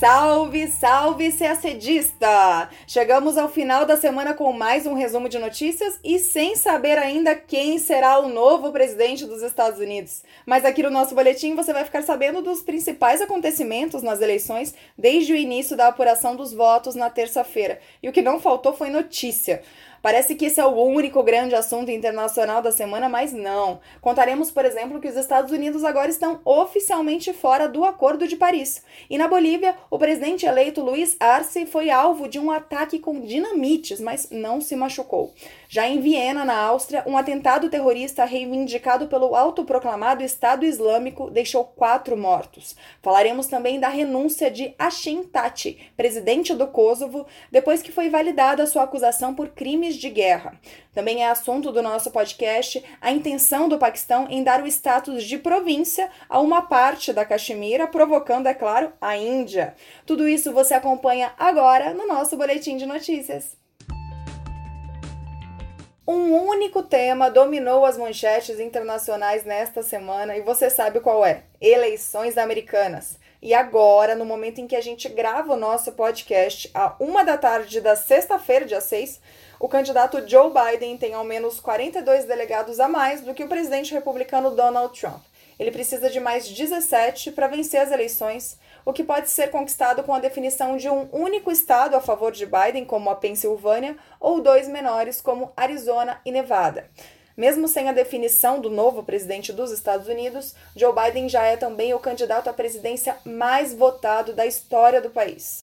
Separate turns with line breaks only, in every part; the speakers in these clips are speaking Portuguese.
Salve, salve, CACDista! Chegamos ao final da semana com mais um resumo de notícias e sem saber ainda quem será o novo presidente dos Estados Unidos. Mas aqui no nosso boletim você vai ficar sabendo dos principais acontecimentos nas eleições desde o início da apuração dos votos na terça-feira. E o que não faltou foi notícia. Parece que esse é o único grande assunto internacional da semana, mas não. Contaremos, por exemplo, que os Estados Unidos agora estão oficialmente fora do Acordo de Paris. E na Bolívia, o presidente eleito Luiz Arce foi alvo de um ataque com dinamites, mas não se machucou. Já em Viena, na Áustria, um atentado terrorista reivindicado pelo autoproclamado Estado Islâmico deixou quatro mortos. Falaremos também da renúncia de Hashim Tati, presidente do Kosovo, depois que foi validada sua acusação por crimes de guerra. Também é assunto do nosso podcast a intenção do Paquistão em dar o status de província a uma parte da Caxemira, provocando, é claro, a Índia. Tudo isso você acompanha agora no nosso boletim de notícias. Um único tema dominou as manchetes internacionais nesta semana e você sabe qual é: eleições americanas. E agora, no momento em que a gente grava o nosso podcast, a uma da tarde da sexta-feira, dia 6, o candidato Joe Biden tem ao menos 42 delegados a mais do que o presidente republicano Donald Trump. Ele precisa de mais 17 para vencer as eleições, o que pode ser conquistado com a definição de um único estado a favor de Biden, como a Pensilvânia, ou dois menores, como Arizona e Nevada. Mesmo sem a definição do novo presidente dos Estados Unidos, Joe Biden já é também o candidato à presidência mais votado da história do país.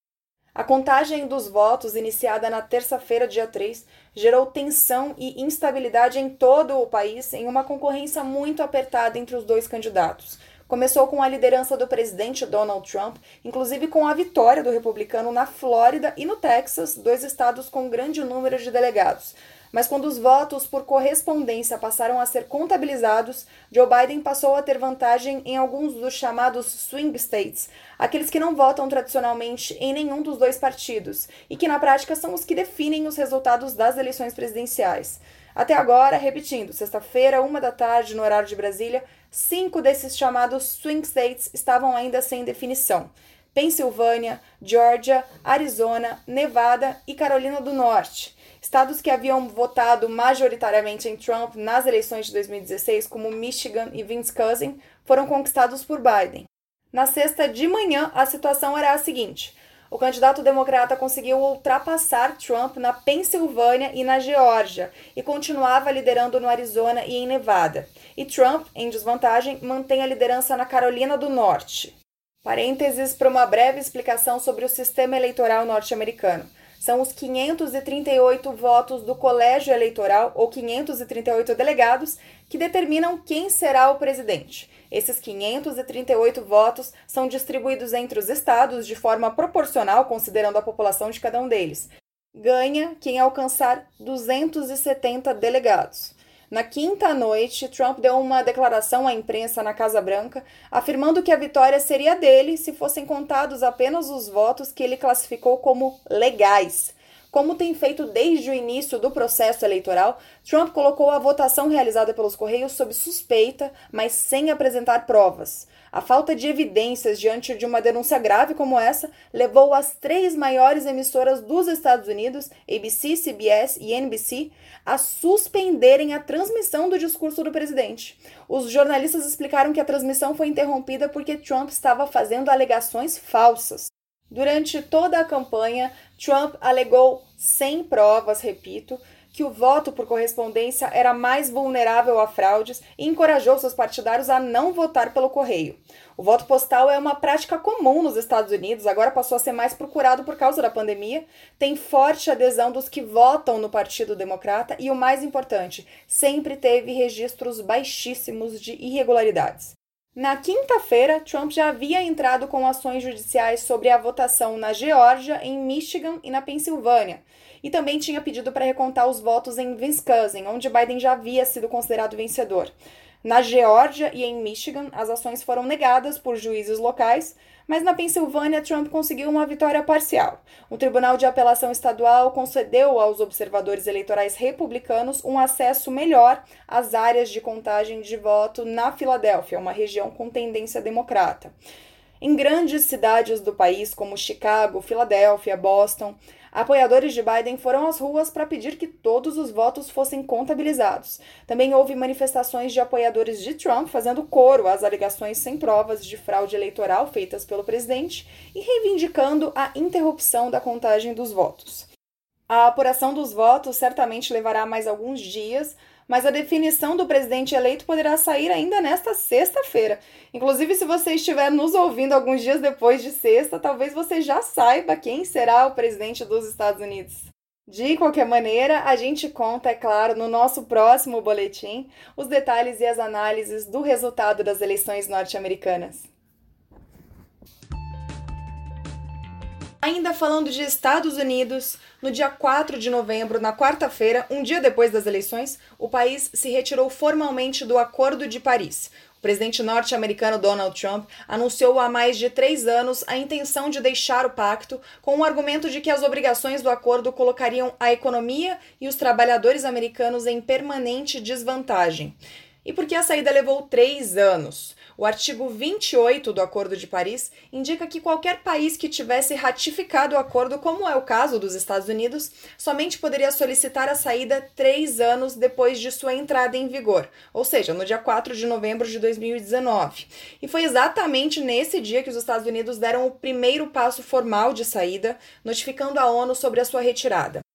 A contagem dos votos, iniciada na terça-feira, dia 3, gerou tensão e instabilidade em todo o país, em uma concorrência muito apertada entre os dois candidatos. Começou com a liderança do presidente Donald Trump, inclusive com a vitória do republicano na Flórida e no Texas, dois estados com grande número de delegados. Mas quando os votos por correspondência passaram a ser contabilizados, Joe Biden passou a ter vantagem em alguns dos chamados swing states, aqueles que não votam tradicionalmente em nenhum dos dois partidos e que na prática são os que definem os resultados das eleições presidenciais. Até agora, repetindo, sexta-feira, uma da tarde, no horário de Brasília, cinco desses chamados swing states estavam ainda sem definição. Pensilvânia, Georgia, Arizona, Nevada e Carolina do Norte. Estados que haviam votado majoritariamente em Trump nas eleições de 2016, como Michigan e Wisconsin, foram conquistados por Biden. Na sexta de manhã, a situação era a seguinte: o candidato democrata conseguiu ultrapassar Trump na Pensilvânia e na Geórgia e continuava liderando no Arizona e em Nevada. E Trump, em desvantagem, mantém a liderança na Carolina do Norte. Parênteses para uma breve explicação sobre o sistema eleitoral norte-americano são os 538 votos do colégio eleitoral, ou 538 delegados, que determinam quem será o presidente. Esses 538 votos são distribuídos entre os estados de forma proporcional, considerando a população de cada um deles. Ganha quem alcançar 270 delegados. Na quinta noite, Trump deu uma declaração à imprensa na Casa Branca, afirmando que a vitória seria dele se fossem contados apenas os votos que ele classificou como legais. Como tem feito desde o início do processo eleitoral, Trump colocou a votação realizada pelos Correios sob suspeita, mas sem apresentar provas. A falta de evidências diante de uma denúncia grave como essa levou as três maiores emissoras dos Estados Unidos, ABC, CBS e NBC, a suspenderem a transmissão do discurso do presidente. Os jornalistas explicaram que a transmissão foi interrompida porque Trump estava fazendo alegações falsas. Durante toda a campanha, Trump alegou sem provas, repito, que o voto por correspondência era mais vulnerável a fraudes e encorajou seus partidários a não votar pelo correio. O voto postal é uma prática comum nos Estados Unidos, agora passou a ser mais procurado por causa da pandemia, tem forte adesão dos que votam no Partido Democrata e, o mais importante, sempre teve registros baixíssimos de irregularidades. Na quinta-feira, Trump já havia entrado com ações judiciais sobre a votação na Geórgia, em Michigan e na Pensilvânia e também tinha pedido para recontar os votos em Wisconsin, onde Biden já havia sido considerado vencedor. Na Geórgia e em Michigan, as ações foram negadas por juízes locais, mas na Pensilvânia, Trump conseguiu uma vitória parcial. O Tribunal de Apelação Estadual concedeu aos observadores eleitorais republicanos um acesso melhor às áreas de contagem de voto na Filadélfia, uma região com tendência democrata. Em grandes cidades do país, como Chicago, Filadélfia, Boston, apoiadores de Biden foram às ruas para pedir que todos os votos fossem contabilizados. Também houve manifestações de apoiadores de Trump fazendo coro às alegações sem provas de fraude eleitoral feitas pelo presidente e reivindicando a interrupção da contagem dos votos. A apuração dos votos certamente levará mais alguns dias, mas a definição do presidente eleito poderá sair ainda nesta sexta-feira. Inclusive, se você estiver nos ouvindo alguns dias depois de sexta, talvez você já saiba quem será o presidente dos Estados Unidos. De qualquer maneira, a gente conta, é claro, no nosso próximo boletim, os detalhes e as análises do resultado das eleições norte-americanas. Ainda falando de Estados Unidos, no dia 4 de novembro, na quarta-feira, um dia depois das eleições, o país se retirou formalmente do Acordo de Paris. O presidente norte-americano Donald Trump anunciou há mais de três anos a intenção de deixar o pacto, com o argumento de que as obrigações do acordo colocariam a economia e os trabalhadores americanos em permanente desvantagem. E por que a saída levou três anos? O artigo 28 do Acordo de Paris indica que qualquer país que tivesse ratificado o acordo, como é o caso dos Estados Unidos, somente poderia solicitar a saída três anos depois de sua entrada em vigor, ou seja, no dia 4 de novembro de 2019. E foi exatamente nesse dia que os Estados Unidos deram o primeiro passo formal de saída, notificando a ONU sobre a sua retirada.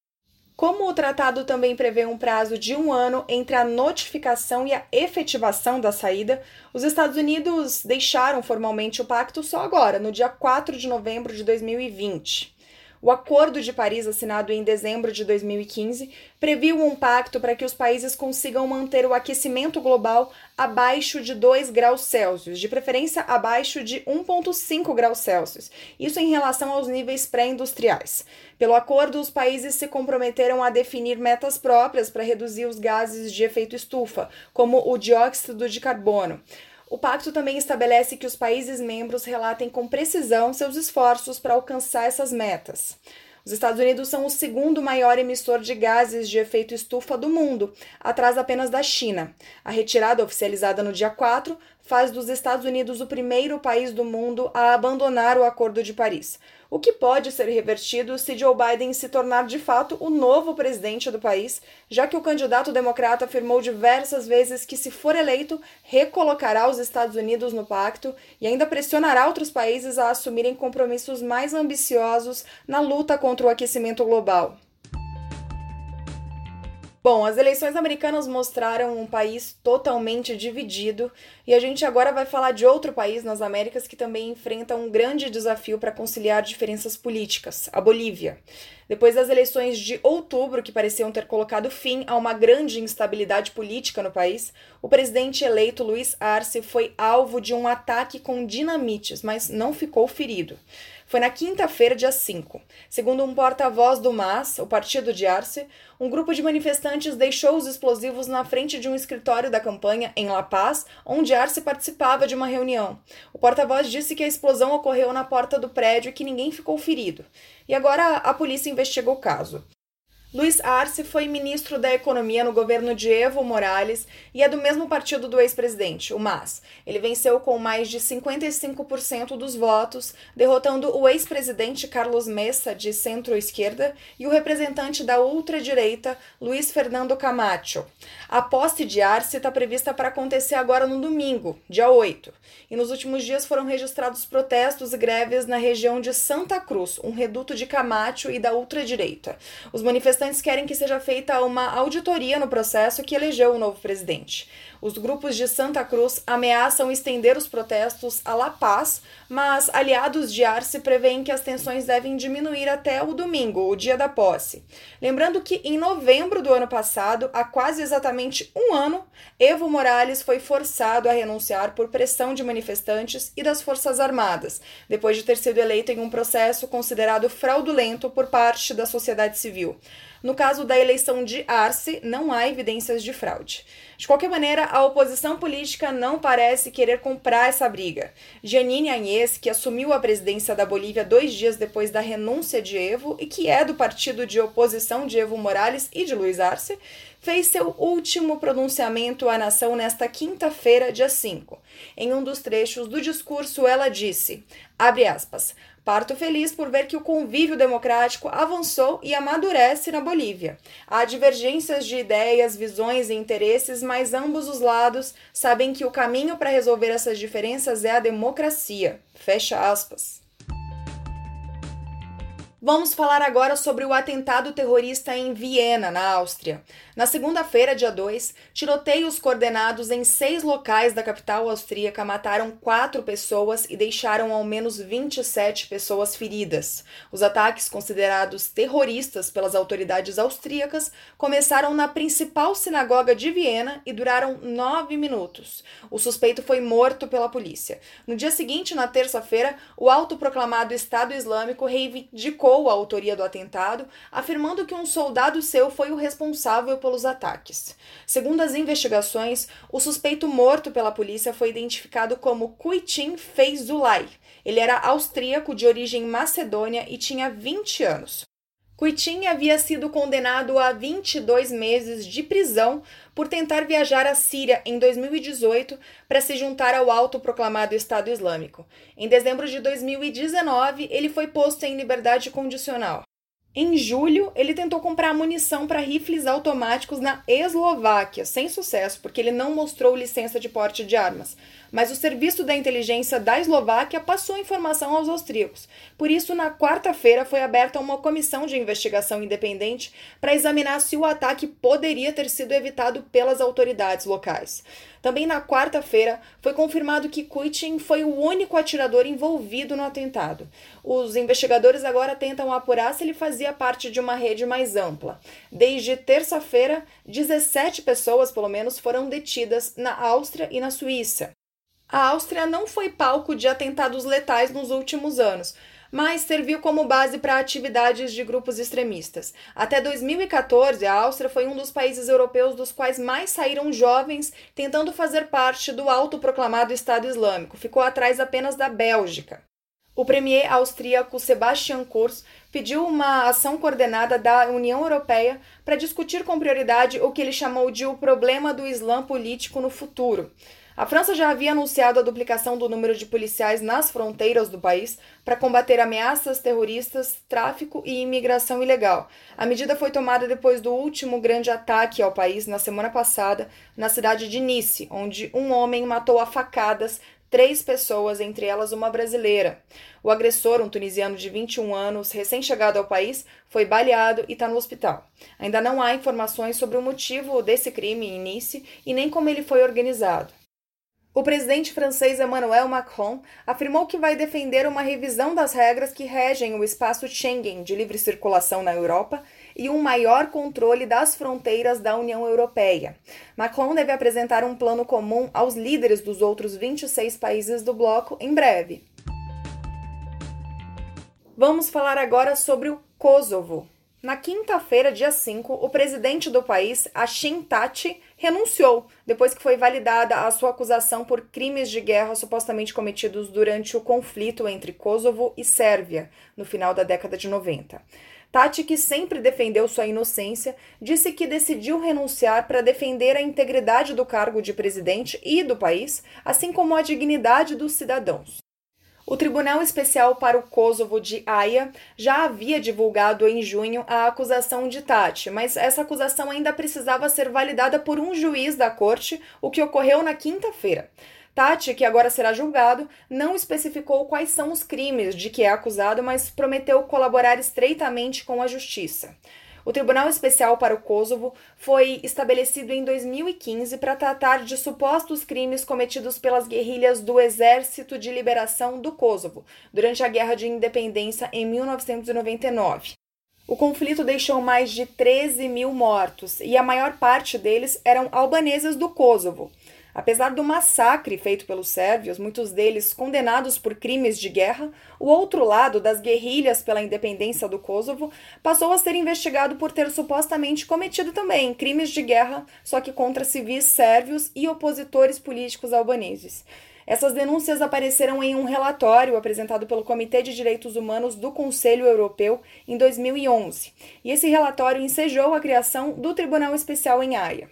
Como o tratado também prevê um prazo de um ano entre a notificação e a efetivação da saída, os Estados Unidos deixaram formalmente o pacto só agora, no dia 4 de novembro de 2020. O Acordo de Paris, assinado em dezembro de 2015, previu um pacto para que os países consigam manter o aquecimento global abaixo de 2 graus Celsius, de preferência abaixo de 1,5 graus Celsius, isso em relação aos níveis pré-industriais. Pelo acordo, os países se comprometeram a definir metas próprias para reduzir os gases de efeito estufa, como o dióxido de carbono. O pacto também estabelece que os países membros relatem com precisão seus esforços para alcançar essas metas. Os Estados Unidos são o segundo maior emissor de gases de efeito estufa do mundo, atrás apenas da China. A retirada oficializada no dia 4 faz dos Estados Unidos o primeiro país do mundo a abandonar o Acordo de Paris o que pode ser revertido se Joe Biden se tornar de fato o novo presidente do país, já que o candidato democrata afirmou diversas vezes que, se for eleito, recolocará os Estados Unidos no pacto e ainda pressionará outros países a assumirem compromissos mais ambiciosos na luta contra o aquecimento global. Bom, as eleições americanas mostraram um país totalmente dividido e a gente agora vai falar de outro país nas Américas que também enfrenta um grande desafio para conciliar diferenças políticas, a Bolívia. Depois das eleições de outubro, que pareciam ter colocado fim a uma grande instabilidade política no país, o presidente eleito Luiz Arce foi alvo de um ataque com dinamites, mas não ficou ferido. Foi na quinta-feira, dia 5. Segundo um porta-voz do MAS, o partido de Arce, um grupo de manifestantes deixou os explosivos na frente de um escritório da campanha em La Paz, onde Arce participava de uma reunião. O porta-voz disse que a explosão ocorreu na porta do prédio e que ninguém ficou ferido. E agora a polícia investiga o caso. Luiz Arce foi ministro da Economia no governo de Evo Morales e é do mesmo partido do ex-presidente, o MAS. Ele venceu com mais de 55% dos votos, derrotando o ex-presidente Carlos Messa, de centro-esquerda, e o representante da ultradireita, Luiz Fernando Camacho. A posse de Arce está prevista para acontecer agora no domingo, dia 8. E nos últimos dias foram registrados protestos e greves na região de Santa Cruz, um reduto de Camacho e da ultradireita. Os manifestantes manifestantes querem que seja feita uma auditoria no processo que elegeu o novo presidente. Os grupos de Santa Cruz ameaçam estender os protestos a La Paz, mas aliados de Arce prevêem que as tensões devem diminuir até o domingo, o dia da posse. Lembrando que em novembro do ano passado, há quase exatamente um ano, Evo Morales foi forçado a renunciar por pressão de manifestantes e das Forças Armadas, depois de ter sido eleito em um processo considerado fraudulento por parte da sociedade civil. No caso da eleição de Arce, não há evidências de fraude. De qualquer maneira, a oposição política não parece querer comprar essa briga. Janine Agnès, que assumiu a presidência da Bolívia dois dias depois da renúncia de Evo e que é do partido de oposição de Evo Morales e de Luiz Arce, fez seu último pronunciamento à nação nesta quinta-feira, dia 5. Em um dos trechos do discurso, ela disse: abre aspas. Parto feliz por ver que o convívio democrático avançou e amadurece na Bolívia. Há divergências de ideias, visões e interesses, mas ambos os lados sabem que o caminho para resolver essas diferenças é a democracia. Fecha aspas. Vamos falar agora sobre o atentado terrorista em Viena, na Áustria. Na segunda-feira, dia 2, tiroteios coordenados em seis locais da capital austríaca mataram quatro pessoas e deixaram ao menos 27 pessoas feridas. Os ataques, considerados terroristas pelas autoridades austríacas, começaram na principal sinagoga de Viena e duraram nove minutos. O suspeito foi morto pela polícia. No dia seguinte, na terça-feira, o autoproclamado Estado Islâmico reivindicou negou a autoria do atentado, afirmando que um soldado seu foi o responsável pelos ataques. Segundo as investigações, o suspeito morto pela polícia foi identificado como Kuitin Feizulay. Ele era austríaco de origem macedônia e tinha 20 anos. Kuitin havia sido condenado a 22 meses de prisão por tentar viajar à Síria em 2018 para se juntar ao autoproclamado Estado Islâmico. Em dezembro de 2019, ele foi posto em liberdade condicional. Em julho, ele tentou comprar munição para rifles automáticos na Eslováquia, sem sucesso, porque ele não mostrou licença de porte de armas. Mas o serviço da inteligência da Eslováquia passou informação aos austríacos. Por isso, na quarta-feira, foi aberta uma comissão de investigação independente para examinar se o ataque poderia ter sido evitado pelas autoridades locais. Também na quarta-feira foi confirmado que Kuitin foi o único atirador envolvido no atentado. Os investigadores agora tentam apurar se ele fazia parte de uma rede mais ampla. Desde terça-feira, 17 pessoas, pelo menos, foram detidas na Áustria e na Suíça. A Áustria não foi palco de atentados letais nos últimos anos, mas serviu como base para atividades de grupos extremistas. Até 2014, a Áustria foi um dos países europeus dos quais mais saíram jovens tentando fazer parte do autoproclamado Estado Islâmico. Ficou atrás apenas da Bélgica. O premier austríaco Sebastian Kurz pediu uma ação coordenada da União Europeia para discutir com prioridade o que ele chamou de o problema do Islã político no futuro. A França já havia anunciado a duplicação do número de policiais nas fronteiras do país para combater ameaças terroristas, tráfico e imigração ilegal. A medida foi tomada depois do último grande ataque ao país na semana passada, na cidade de Nice, onde um homem matou a facadas três pessoas, entre elas uma brasileira. O agressor, um tunisiano de 21 anos, recém-chegado ao país, foi baleado e está no hospital. Ainda não há informações sobre o motivo desse crime em Nice e nem como ele foi organizado. O presidente francês Emmanuel Macron afirmou que vai defender uma revisão das regras que regem o espaço Schengen de livre circulação na Europa e um maior controle das fronteiras da União Europeia. Macron deve apresentar um plano comum aos líderes dos outros 26 países do bloco em breve. Vamos falar agora sobre o Kosovo. Na quinta-feira, dia 5, o presidente do país, Ashim Tati, renunciou depois que foi validada a sua acusação por crimes de guerra supostamente cometidos durante o conflito entre Kosovo e Sérvia, no final da década de 90. Tati, que sempre defendeu sua inocência, disse que decidiu renunciar para defender a integridade do cargo de presidente e do país, assim como a dignidade dos cidadãos. O Tribunal Especial para o Kosovo de Haia já havia divulgado em junho a acusação de Tati, mas essa acusação ainda precisava ser validada por um juiz da corte, o que ocorreu na quinta-feira. Tati, que agora será julgado, não especificou quais são os crimes de que é acusado, mas prometeu colaborar estreitamente com a justiça. O Tribunal Especial para o Kosovo foi estabelecido em 2015 para tratar de supostos crimes cometidos pelas guerrilhas do Exército de Liberação do Kosovo durante a Guerra de Independência em 1999. O conflito deixou mais de 13 mil mortos e a maior parte deles eram albaneses do Kosovo. Apesar do massacre feito pelos sérvios, muitos deles condenados por crimes de guerra, o outro lado das guerrilhas pela independência do Kosovo passou a ser investigado por ter supostamente cometido também crimes de guerra, só que contra civis sérvios e opositores políticos albaneses. Essas denúncias apareceram em um relatório apresentado pelo Comitê de Direitos Humanos do Conselho Europeu em 2011, e esse relatório ensejou a criação do Tribunal Especial em Haia.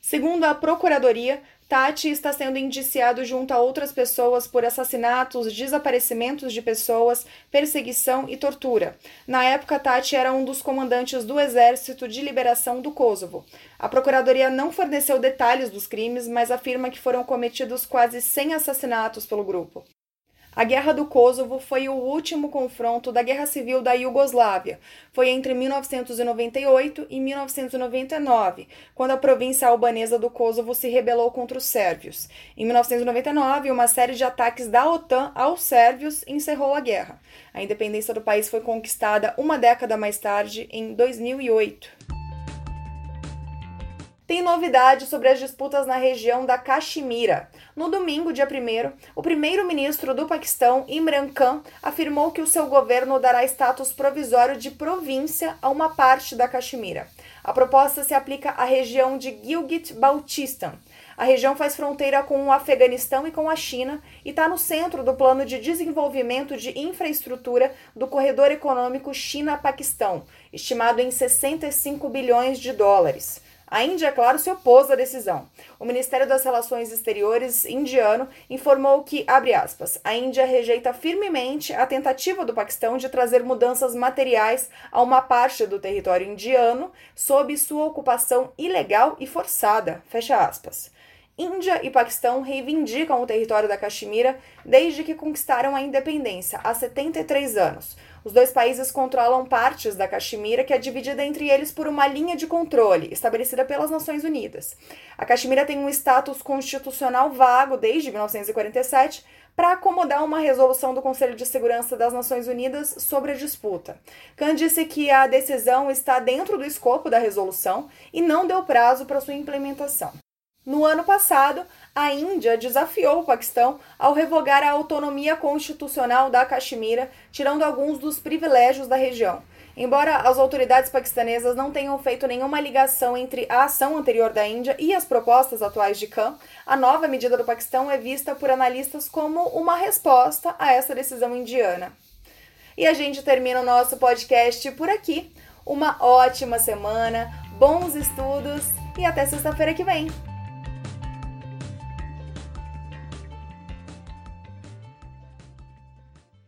Segundo a Procuradoria, Tati está sendo indiciado junto a outras pessoas por assassinatos, desaparecimentos de pessoas, perseguição e tortura. Na época, Tati era um dos comandantes do Exército de Liberação do Kosovo. A Procuradoria não forneceu detalhes dos crimes, mas afirma que foram cometidos quase 100 assassinatos pelo grupo. A Guerra do Kosovo foi o último confronto da Guerra Civil da Iugoslávia. Foi entre 1998 e 1999, quando a província albanesa do Kosovo se rebelou contra os sérvios. Em 1999, uma série de ataques da OTAN aos sérvios encerrou a guerra. A independência do país foi conquistada uma década mais tarde, em 2008 tem novidades sobre as disputas na região da Caxemira. No domingo, dia 1, o primeiro-ministro do Paquistão, Imran Khan, afirmou que o seu governo dará status provisório de província a uma parte da Caxemira. A proposta se aplica à região de Gilgit-Baltistan. A região faz fronteira com o Afeganistão e com a China e está no centro do plano de desenvolvimento de infraestrutura do corredor econômico China-Paquistão, estimado em 65 bilhões de dólares. A Índia, claro, se opôs à decisão. O Ministério das Relações Exteriores indiano informou que, abre aspas, a Índia rejeita firmemente a tentativa do Paquistão de trazer mudanças materiais a uma parte do território indiano sob sua ocupação ilegal e forçada, fecha aspas. Índia e Paquistão reivindicam o território da Caxemira desde que conquistaram a independência, há 73 anos. Os dois países controlam partes da Caxemira, que é dividida entre eles por uma linha de controle estabelecida pelas Nações Unidas. A Caxemira tem um status constitucional vago desde 1947 para acomodar uma resolução do Conselho de Segurança das Nações Unidas sobre a disputa. Khan disse que a decisão está dentro do escopo da resolução e não deu prazo para sua implementação. No ano passado, a Índia desafiou o Paquistão ao revogar a autonomia constitucional da Caxemira, tirando alguns dos privilégios da região. Embora as autoridades paquistanesas não tenham feito nenhuma ligação entre a ação anterior da Índia e as propostas atuais de Khan, a nova medida do Paquistão é vista por analistas como uma resposta a essa decisão indiana. E a gente termina o nosso podcast por aqui. Uma ótima semana, bons estudos e até sexta-feira que vem!